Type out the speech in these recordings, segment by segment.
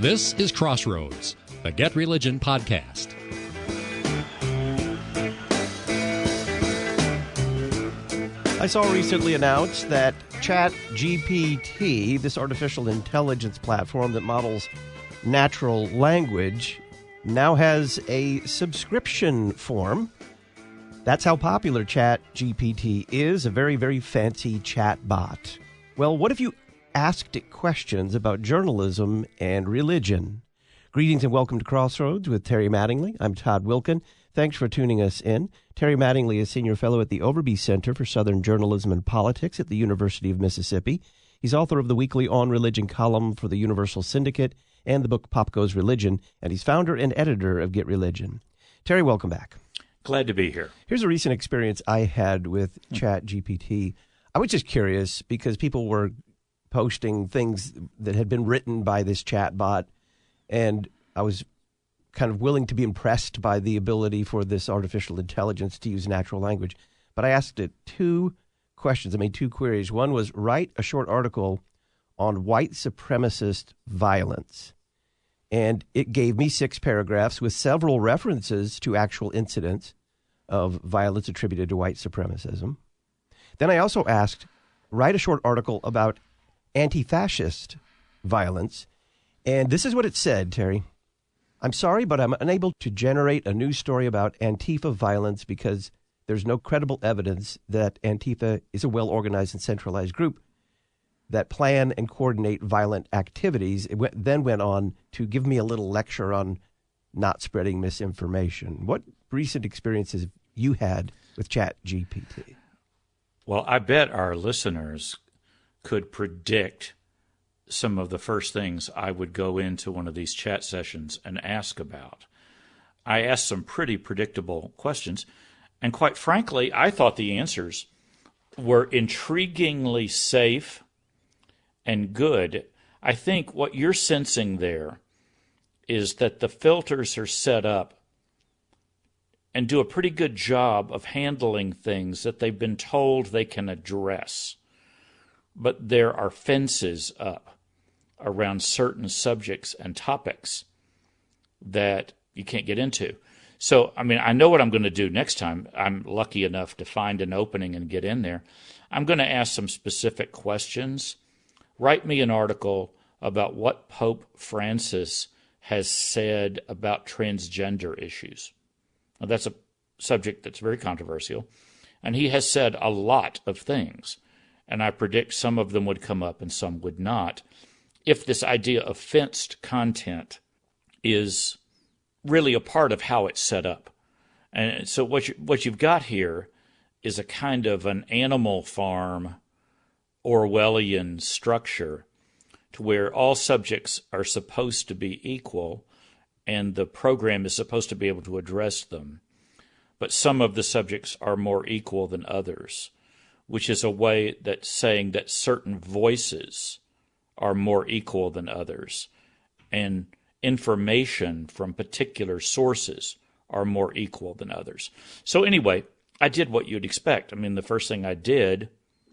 This is Crossroads, the Get Religion podcast. I saw recently announced that ChatGPT, this artificial intelligence platform that models natural language, now has a subscription form. That's how popular ChatGPT is, a very, very fancy chat bot. Well, what if you asked it questions about journalism and religion? Greetings and welcome to Crossroads with Terry Mattingly. I'm Todd Wilken. Thanks for tuning us in. Terry Mattingly is Senior Fellow at the Overby Center for Southern Journalism and Politics at the University of Mississippi. He's author of the weekly On Religion column for the Universal Syndicate and the book Pop Goes Religion, and he's founder and editor of Get Religion. Terry, welcome back. Glad to be here. Here's a recent experience I had with hmm. Chat GPT. I was just curious because people were posting things that had been written by this chat bot, and I was kind of willing to be impressed by the ability for this artificial intelligence to use natural language. But I asked it two questions. I made two queries. One was write a short article on white supremacist violence. And it gave me six paragraphs with several references to actual incidents of violence attributed to white supremacism. Then I also asked, write a short article about anti fascist violence. And this is what it said, Terry. I'm sorry, but I'm unable to generate a news story about Antifa violence because there's no credible evidence that Antifa is a well organized and centralized group that plan and coordinate violent activities. It went, then went on to give me a little lecture on not spreading misinformation. What recent experiences you had with Chat GPT? Well, I bet our listeners could predict some of the first things I would go into one of these chat sessions and ask about. I asked some pretty predictable questions, and quite frankly, I thought the answers were intriguingly safe and good. I think what you're sensing there is that the filters are set up and do a pretty good job of handling things that they've been told they can address. But there are fences up around certain subjects and topics that you can't get into. So, I mean, I know what I'm going to do next time. I'm lucky enough to find an opening and get in there. I'm going to ask some specific questions. Write me an article about what Pope Francis has said about transgender issues. Now, that's a subject that's very controversial. And he has said a lot of things. And I predict some of them would come up and some would not if this idea of fenced content is really a part of how it's set up. And so what you, what you've got here is a kind of an animal farm Orwellian structure to where all subjects are supposed to be equal and the program is supposed to be able to address them. But some of the subjects are more equal than others, which is a way that saying that certain voices are more equal than others, and information from particular sources are more equal than others. So, anyway, I did what you'd expect. I mean, the first thing I did,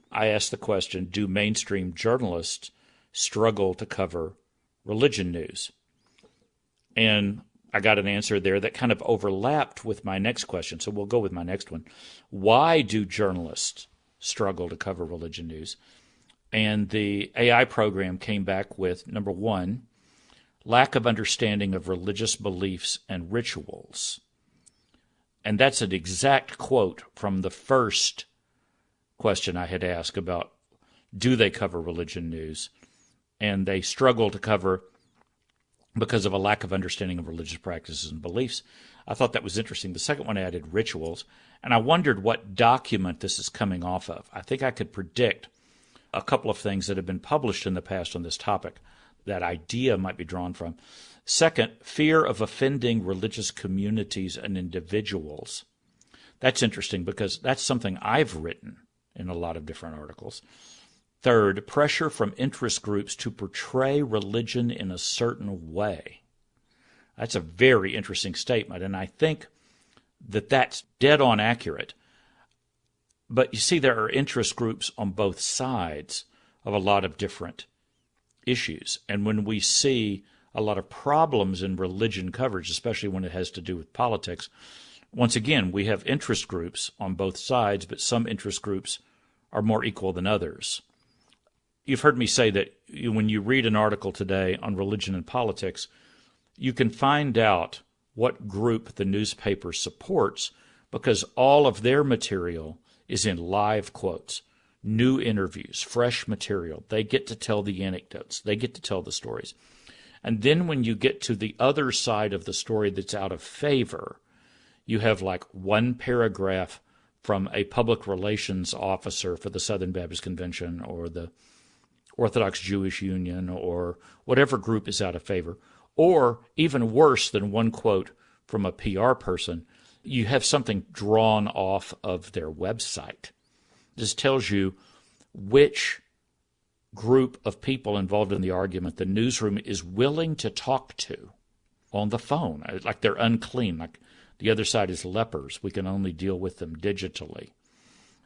I asked the question Do mainstream journalists struggle to cover religion news? And I got an answer there that kind of overlapped with my next question. So we'll go with my next one. Why do journalists struggle to cover religion news? And the AI program came back with number one, lack of understanding of religious beliefs and rituals. And that's an exact quote from the first question I had asked about do they cover religion news? And they struggle to cover because of a lack of understanding of religious practices and beliefs. I thought that was interesting. The second one added rituals, and I wondered what document this is coming off of. I think I could predict a couple of things that have been published in the past on this topic that idea might be drawn from. Second, fear of offending religious communities and individuals. That's interesting because that's something I've written in a lot of different articles. Third, pressure from interest groups to portray religion in a certain way. That's a very interesting statement, and I think that that's dead on accurate. But you see, there are interest groups on both sides of a lot of different issues. And when we see a lot of problems in religion coverage, especially when it has to do with politics, once again, we have interest groups on both sides, but some interest groups are more equal than others. You've heard me say that when you read an article today on religion and politics, you can find out what group the newspaper supports because all of their material is in live quotes, new interviews, fresh material. They get to tell the anecdotes, they get to tell the stories. And then when you get to the other side of the story that's out of favor, you have like one paragraph from a public relations officer for the Southern Baptist Convention or the Orthodox Jewish Union or whatever group is out of favor. Or even worse than one quote from a PR person, you have something drawn off of their website. This tells you which group of people involved in the argument the newsroom is willing to talk to on the phone, like they're unclean, like the other side is lepers. We can only deal with them digitally.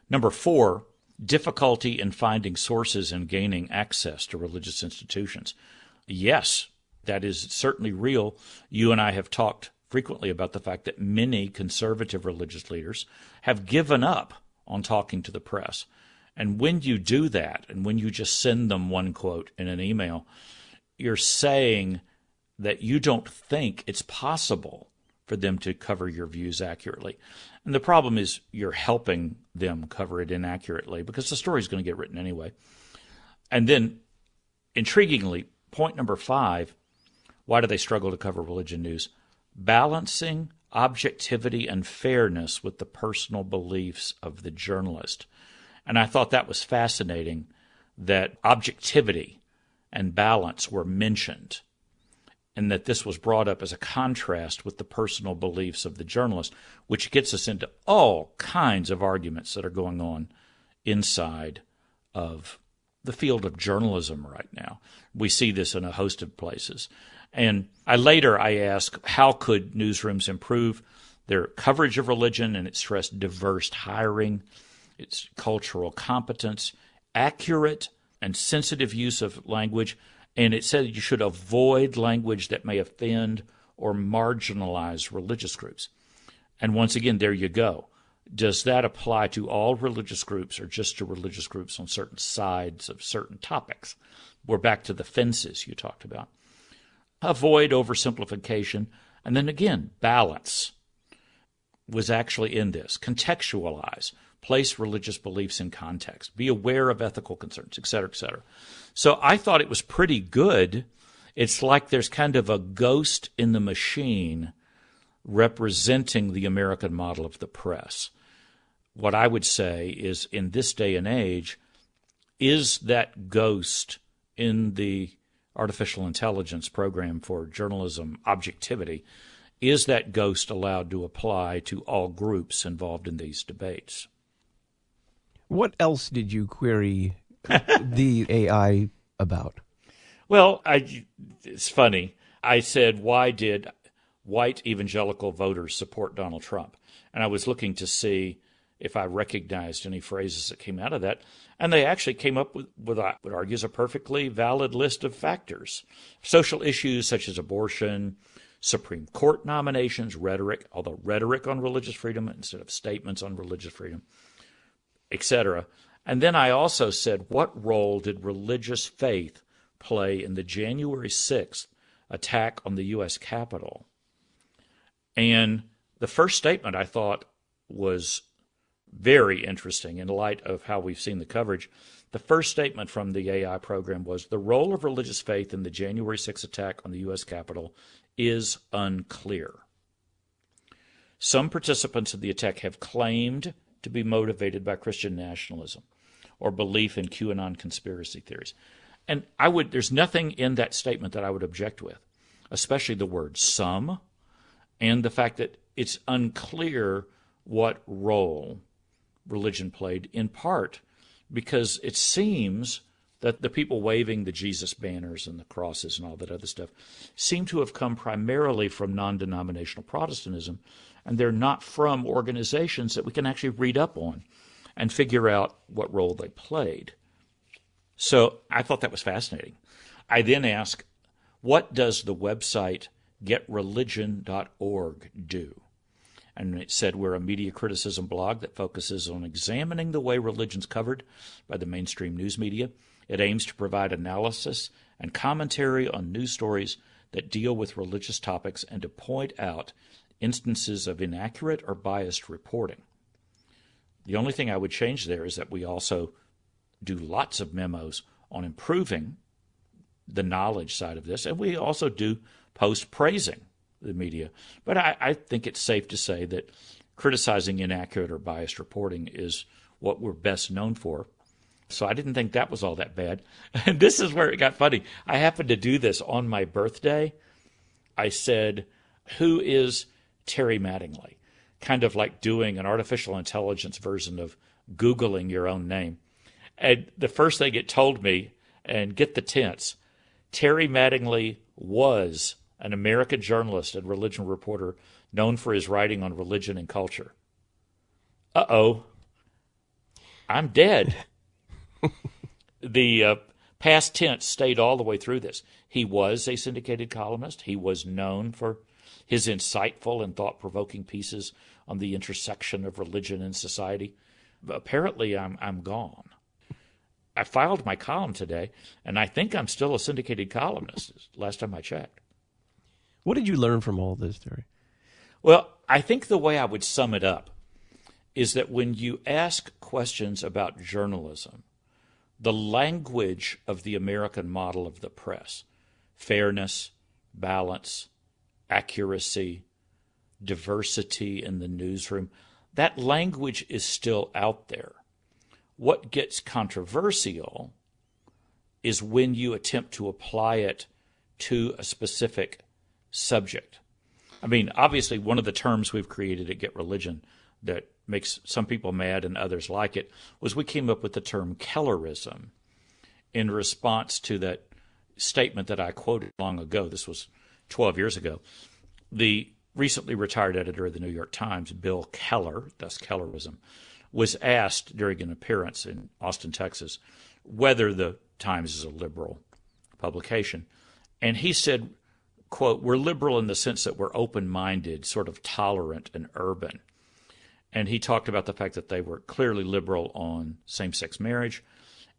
Number four, difficulty in finding sources and gaining access to religious institutions. Yes, that is certainly real. You and I have talked frequently about the fact that many conservative religious leaders have given up on talking to the press. And when you do that, and when you just send them one quote in an email, you're saying that you don't think it's possible for them to cover your views accurately. And the problem is you're helping them cover it inaccurately because the story is going to get written anyway. And then, intriguingly, point number five why do they struggle to cover religion news? Balancing objectivity and fairness with the personal beliefs of the journalist. And I thought that was fascinating that objectivity and balance were mentioned and that this was brought up as a contrast with the personal beliefs of the journalist, which gets us into all kinds of arguments that are going on inside of the field of journalism right now. We see this in a host of places. And I later I ask how could newsrooms improve their coverage of religion and it stressed diverse hiring, its cultural competence, accurate and sensitive use of language, and it said you should avoid language that may offend or marginalize religious groups. And once again, there you go. Does that apply to all religious groups or just to religious groups on certain sides of certain topics? We're back to the fences you talked about avoid oversimplification, and then again, balance was actually in this. Contextualize, place religious beliefs in context, be aware of ethical concerns, et cetera, et cetera. So I thought it was pretty good. It's like there's kind of a ghost in the machine representing the American model of the press. What I would say is in this day and age, is that ghost in the artificial intelligence program for journalism objectivity, is that ghost allowed to apply to all groups involved in these debates? What else did you query the AI about? Well, I, it's funny. I said, why did white evangelical voters support Donald Trump? And I was looking to see if I recognized any phrases that came out of that. And they actually came up with what I would argue is a perfectly valid list of factors. Social issues such as abortion, Supreme Court nominations, rhetoric, although rhetoric on religious freedom instead of statements on religious freedom, etc. And then I also said, what role did religious faith play in the January 6th attack on the U.S. Capitol? And the first statement I thought was very interesting in light of how we've seen the coverage. The first statement from the AI program was the role of religious faith in the January 6 attack on the U.S. Capitol is unclear. Some participants in the attack have claimed to be motivated by Christian nationalism or belief in QAnon conspiracy theories. And I would there's nothing in that statement that I would object with, especially the word some and the fact that it's unclear what role religion played, in part because it seems that the people waving the Jesus banners and the crosses and all that other stuff seem to have come primarily from non denominational Protestantism, and they're not from organizations that we can actually read up on. and figure out what role they played. So I thought that was fascinating. I then asked, what does the website getreligion.org do? And it said we're a media criticism blog that focuses on examining the way religion's covered by the mainstream news media. It aims to provide analysis and commentary on news stories that deal with religious topics and to point out instances of inaccurate or biased reporting. The only thing I would change there is that we also do lots of memos on improving the knowledge side of this, and we also do post praising the media. But I, I, think it's safe to say that criticizing inaccurate or biased reporting is what we're best known for. So I didn't think that was all that bad. And this is where it got funny. I happened to do this on my birthday. I said, Who is Terry Mattingly? Kind of like doing an artificial intelligence version of Googling your own name. And the first thing it told me, and get the tense, Terry Mattingly was an American journalist and religion reporter known for his writing on religion and culture. Uh oh. I'm dead. the uh, past tense stayed all the way through this. He was a syndicated columnist. He was known for his insightful and thought provoking pieces on the intersection of religion and society. Apparently, I'm, I'm gone. I filed my column today, and I think I'm still a syndicated columnist, last time I checked. What did you learn from all this, Terry? Well, I think the way I would sum it up is that when you ask questions about journalism, the language of the American model of the press fairness, balance, accuracy, diversity in the newsroom that language is still out there. What gets controversial is when you attempt to apply it to a specific subject. I mean, obviously, one of the terms we've created at Get Religion that makes some people mad and others like it was we came up with the term Kellerism in response to that statement that I quoted long ago. This was 12 years ago. The recently retired editor of the New York Times, Bill Keller, thus Kellerism, was asked during an appearance in Austin, Texas, whether the Times is a liberal publication. And he said, quote, we're liberal in the sense that we're open minded, sort of tolerant and urban and he talked about the fact that they were clearly liberal on same sex marriage.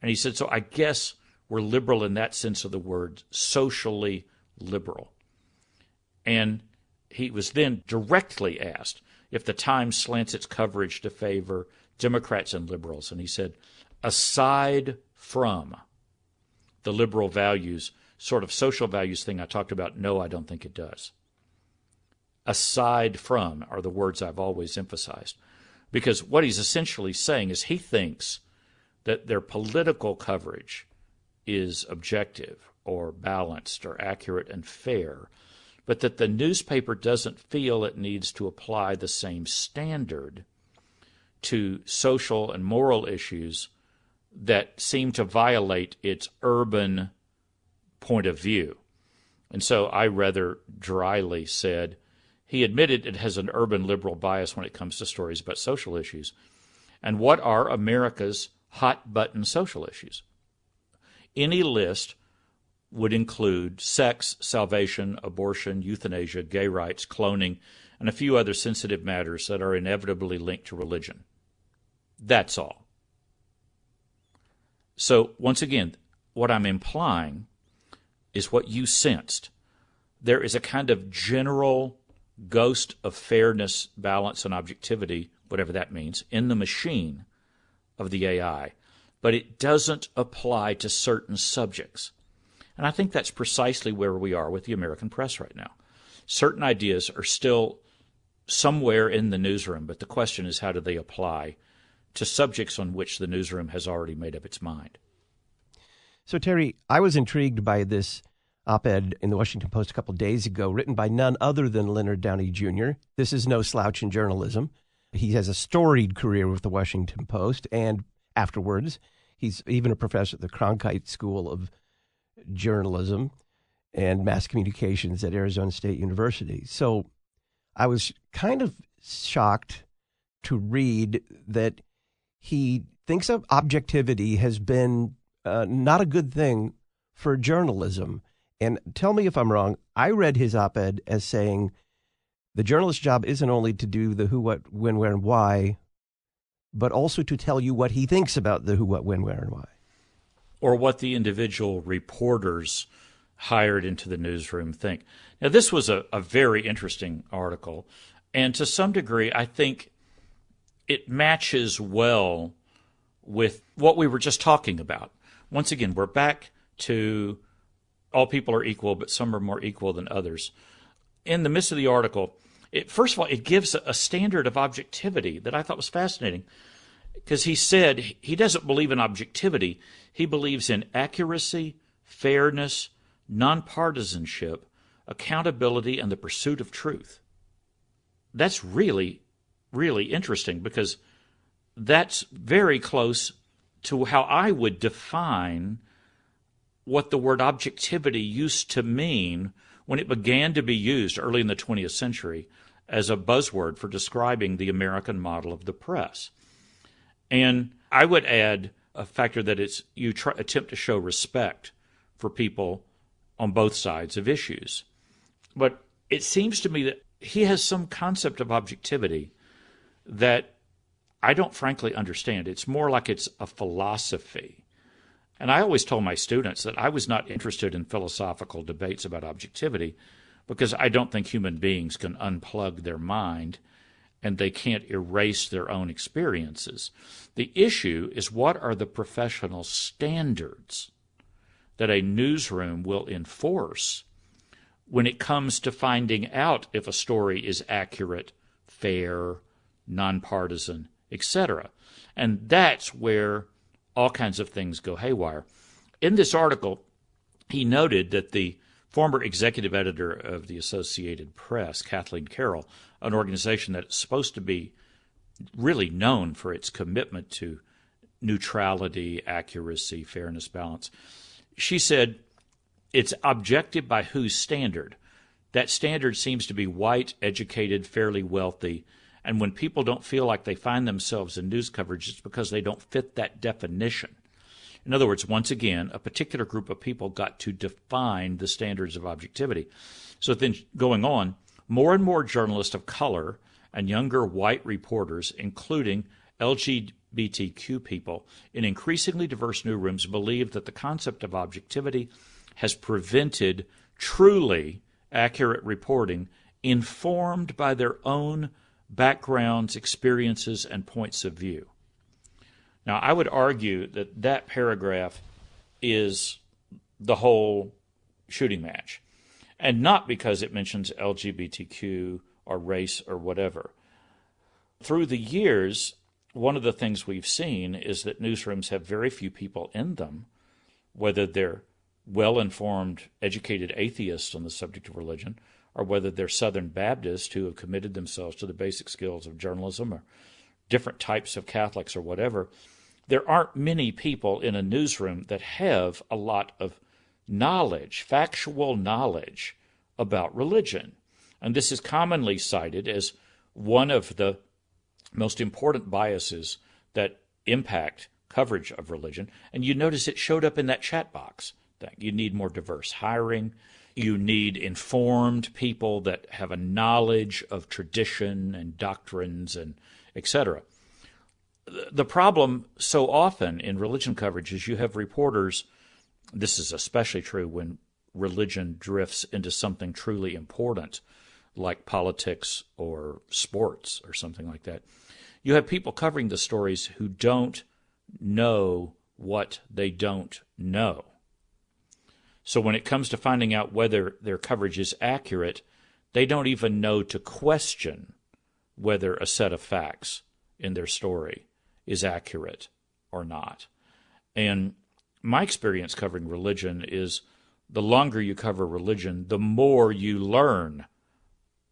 And he said, so I guess we're liberal in that sense of the word, socially liberal. And he was then directly asked if the Times slants its coverage to favor Democrats and liberals. And he said, aside from the liberal values, sort of social values thing I talked about, no, I don't think it does aside from are the words I've always emphasized. Because what he's essentially saying is he thinks that their political coverage is objective or balanced or accurate and fair, but that the newspaper doesn't feel it needs to apply the same standard to social and moral issues that seem to violate its urban point of view. And so I rather dryly said, he admitted it has an urban liberal bias when it comes to stories about social issues. And what are America's hot button social issues? Any list would include sex, salvation, abortion, euthanasia, gay rights, cloning, and a few other sensitive matters that are inevitably linked to religion. That's all. So, once again, what I'm implying is what you sensed. There is a kind of general ghost of fairness, balance, and objectivity, whatever that means, in the machine of the AI, but it doesn't apply to certain subjects. And I think that's precisely where we are with the American press right now. Certain ideas are still somewhere in the newsroom, but the question is how do they apply to subjects on which the newsroom has already made up its mind? So, Terry, I was intrigued by this op ed in the Washington Post a couple days ago, written by none other than Leonard Downie Jr. This is no slouch in journalism. He has a storied career with the Washington Post, and afterwards, he's even a professor at the Cronkite School of Journalism and Mass Communications at Arizona State University. So I was kind of shocked to read that he thinks of objectivity has been uh, not a good thing for journalism. And tell me if I'm wrong. I read his op ed as saying the journalist's job isn't only to do the who, what, when, where, and why, but also to tell you what he thinks about the who, what, when, where, and why. Or what the individual reporters hired into the newsroom think. Now, this was a, a very interesting article. And to some degree, I think it matches well with what we were just talking about. Once again, we're back to all people are equal, but some are more equal than others. In the midst of the article, it, first of all, it gives a standard of objectivity that I thought was fascinating because he said he doesn't believe in objectivity. He believes in accuracy, fairness, nonpartisanship, accountability, and the pursuit of truth. That's really really interesting because that's very close to how I would define what the word objectivity used to mean when it began to be used early in the 20th century as a buzzword for describing the American model of the press. And I would add a factor that it's you try, attempt to show respect for people on both sides of issues. But it seems to me that he has some concept of objectivity that I don't frankly understand. It's more like it's a philosophy. And I always told my students that I was not interested in philosophical debates about objectivity because I don't think human beings can unplug their mind and they can't erase their own experiences. The issue is what are the professional standards that a newsroom will enforce when it comes to finding out if a story is accurate, fair, nonpartisan, etc. And that's where all kinds of things go haywire. In this article, he noted that the former executive editor of the Associated Press, Kathleen Carroll, an organization that's supposed to be really known for its commitment to neutrality, accuracy, fairness, balance, she said it's objective by whose standard? That standard seems to be white, educated, fairly wealthy, and when people don't feel like they find themselves in news coverage, it's because they don't fit that definition. In other words, once again, a particular group of people got to define the standards of objectivity. So then, going on, more and more journalists of color and younger white reporters, including LGBTQ people, in increasingly diverse newsrooms, believe that the concept of objectivity has prevented truly accurate reporting informed by their own backgrounds, experiences, and points of view. Now, I would argue that that paragraph is the whole shooting match, and not because it mentions LGBTQ or race or whatever. Through the years, one of the things we've seen is that newsrooms have very few people in them, whether they're well informed, educated atheists on the subject of religion or whether they're Southern Baptists who have committed themselves to the basic skills of journalism or different types of Catholics or whatever, there aren't many people in a newsroom that have a lot of knowledge, factual knowledge about religion. And this is commonly cited as one of the most important biases that impact coverage of religion. And you notice it showed up in that chat box thing. You need more diverse hiring. You need informed people that have a knowledge of tradition and doctrines and etc. The problem so often in religion coverage is you have reporters, this is especially true when religion drifts into something truly important like politics or sports or something like that. You have people covering the stories who don't know what they don't know. So when it comes to finding out whether their coverage is accurate, they don't even know to question whether a set of facts in their story is accurate or not. And my experience covering religion is the longer you cover religion, the more you learn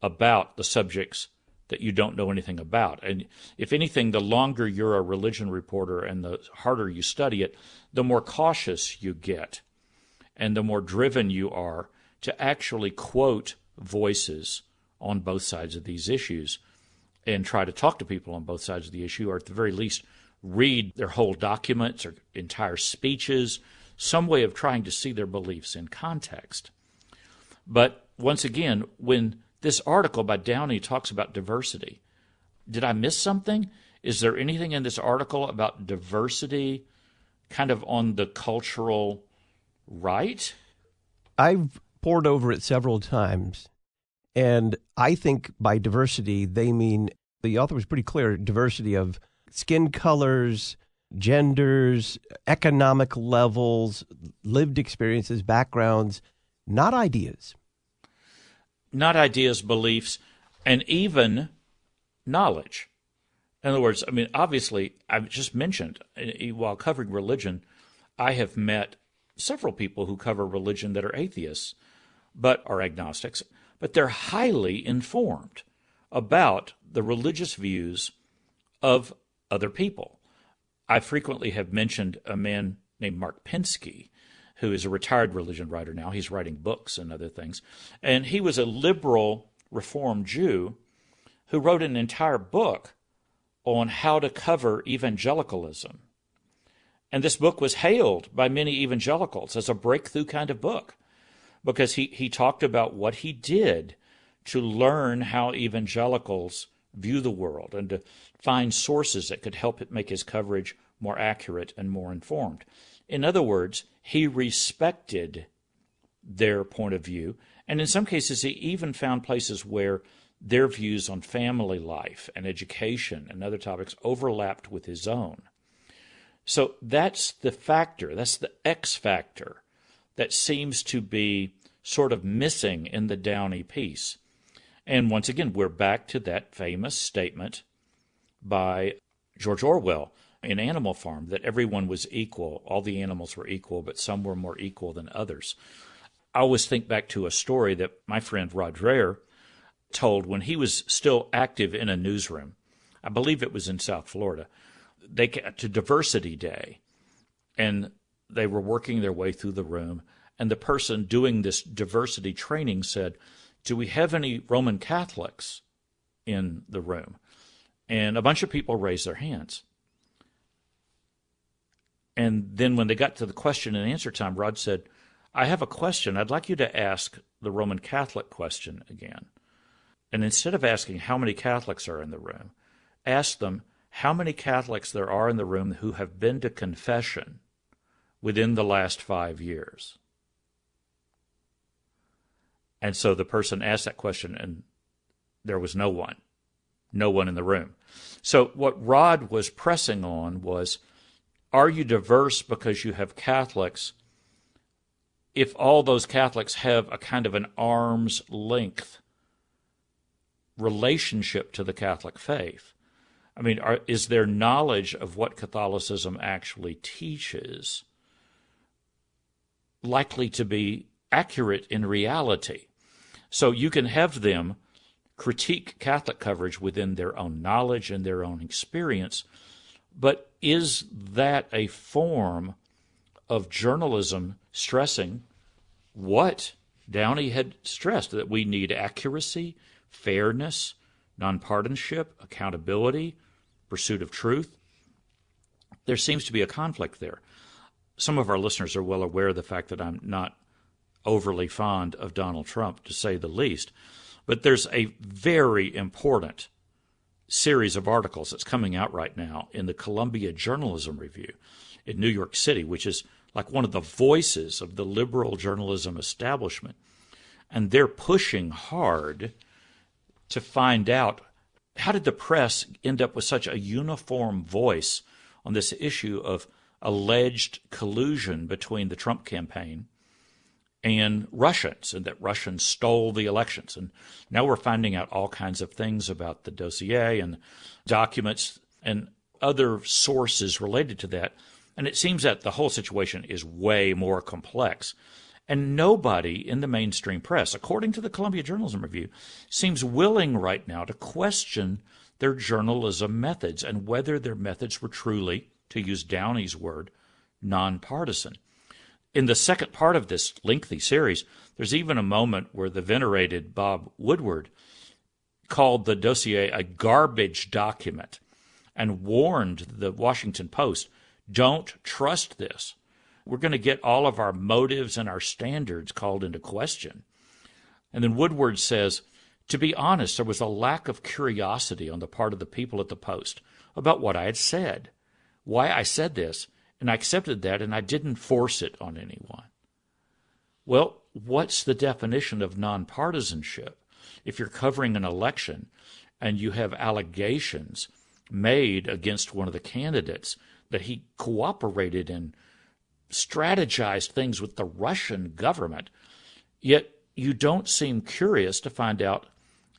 about the subjects that you don't know anything about. And if anything, the longer you're a religion reporter and the harder you study it, the more cautious you get and the more driven you are to actually quote voices on both sides of these issues and try to talk to people on both sides of the issue, or at the very least, read their whole documents or entire speeches, some way of trying to see their beliefs in context. But once again, when this article by Downie talks about diversity, did I miss something? Is there anything in this article about diversity kind of on the cultural right? I've pored over it several times, and I think by diversity, they mean the author was pretty clear diversity of skin colors, genders, economic levels, lived experiences, backgrounds, not ideas. Not ideas, beliefs, and even knowledge. In other words, I mean, obviously, I've just mentioned eh, while covering religion, I have met several people who cover religion that are atheists, but are agnostics, but they're highly informed about the religious views of other people. I frequently have mentioned a man named Mark Pinsky, who is a retired religion writer now. He's writing books and other things. And he was a liberal Reformed Jew who wrote an entire book on how to cover evangelicalism. And this book was hailed by many evangelicals as a breakthrough kind of book because he, he talked about what he did to learn how evangelicals view the world and to find sources that could help it make his coverage more accurate and more informed. In other words, he respected their point of view, and in some cases, he even found places where their views on family life and education and other topics overlapped with his own. So that's the factor, that's the X factor that seems to be sort of missing in the Downie piece. And once again, we're back to that famous statement by George Orwell in Animal Farm that everyone was equal, all the animals were equal, but some were more equal than others. I always think back to a story that my friend Rod Dreher told when he was still active in a newsroom. I believe it was in South Florida. They to Diversity Day, and they were working their way through the room, and the person doing this diversity training said, "Do we have any Roman Catholics in the room?" And a bunch of people raised their hands. And then when they got to the question and answer time, Rod said, I have a question. I'd like you to ask the Roman Catholic question again. And instead of asking how many Catholics are in the room, ask them how many Catholics there are in the room who have been to confession within the last five years. And so the person asked that question, and there was no one, no one in the room. So what Rod was pressing on was are you diverse because you have Catholics if all those Catholics have a kind of an arm's length relationship to the Catholic faith. I mean, are, is their knowledge of what Catholicism actually teaches likely to be accurate in reality? So you can have them critique Catholic coverage within their own knowledge and their own experience, but is that a form of journalism stressing what Downie had stressed that we need accuracy, fairness, nonpartisanship, accountability, pursuit of truth. There seems to be a conflict there. Some of our listeners are well aware of the fact that I'm not overly fond of Donald Trump, to say the least. But there's a very important series of articles that's coming out right now in the Columbia Journalism Review in New York City, which is like one of the voices of the liberal journalism establishment. And they're pushing hard to find out how did the press end up with such a uniform voice on this issue of alleged collusion between the Trump campaign and Russians, and that Russians stole the elections. And now we're finding out all kinds of things about the dossier and documents and other sources related to that. And it seems that the whole situation is way more complex. And nobody in the mainstream press, according to the Columbia Journalism Review, seems willing right now to question their journalism methods and whether their methods were truly, to use Downie's word, nonpartisan. In the second part of this lengthy series, there's even a moment where the venerated Bob Woodward called the dossier a garbage document and warned the Washington Post don't trust this. We're going to get all of our motives and our standards called into question. And then Woodward says, to be honest, there was a lack of curiosity on the part of the people at the Post about what I had said, why I said this, and I accepted that and I didn't force it on anyone. Well, what's the definition of nonpartisanship? If you're covering an election and you have allegations made against one of the candidates that he cooperated and strategized things with the Russian government, yet you don't seem curious to find out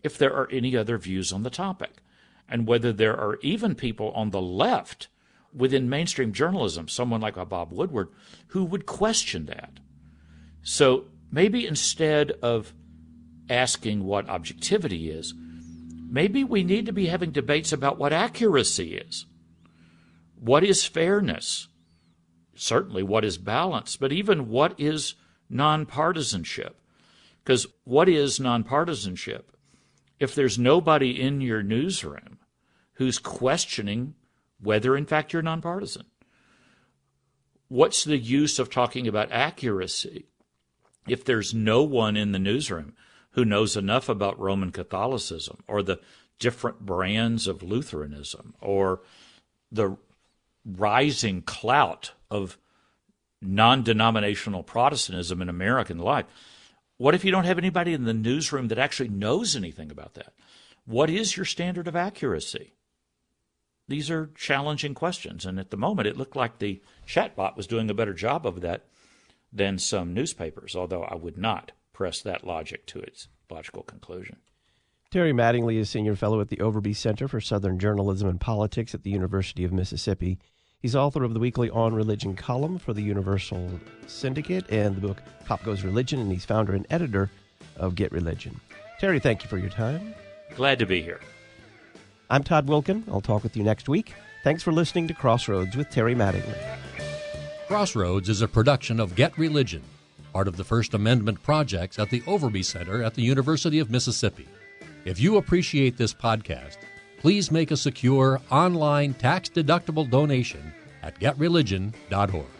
if there are any other views on the topic and whether there are even people on the left within mainstream journalism, someone like a Bob Woodward, who would question that. So maybe instead of asking what objectivity is, maybe we need to be having debates about what accuracy is. What is fairness? Certainly, what is balance? But even what is nonpartisanship? Because what is nonpartisanship? If there's nobody in your newsroom who's questioning whether, in fact, you're nonpartisan, what's the use of talking about accuracy if there's no one in the newsroom who knows enough about Roman Catholicism or the different brands of Lutheranism or the rising clout of non denominational Protestantism in American life. What if you don't have anybody in the newsroom that actually knows anything about that? What is your standard of accuracy? These are challenging questions, and at the moment it looked like the chatbot was doing a better job of that than some newspapers, although I would not press that logic to its logical conclusion. Terry Mattingly is Senior Fellow at the Overby Center for Southern Journalism and Politics at the University of Mississippi. He's author of the weekly On Religion column for the Universal Syndicate and the book Pop Goes Religion, and he's founder and editor of Get Religion. Terry, thank you for your time. Glad to be here. I'm Todd Wilken. I'll talk with you next week. Thanks for listening to Crossroads with Terry Mattingly. Crossroads is a production of Get Religion, part of the First Amendment projects at the Overby Center at the University of Mississippi. If you appreciate this podcast, please make a secure online tax deductible donation at getreligion.org.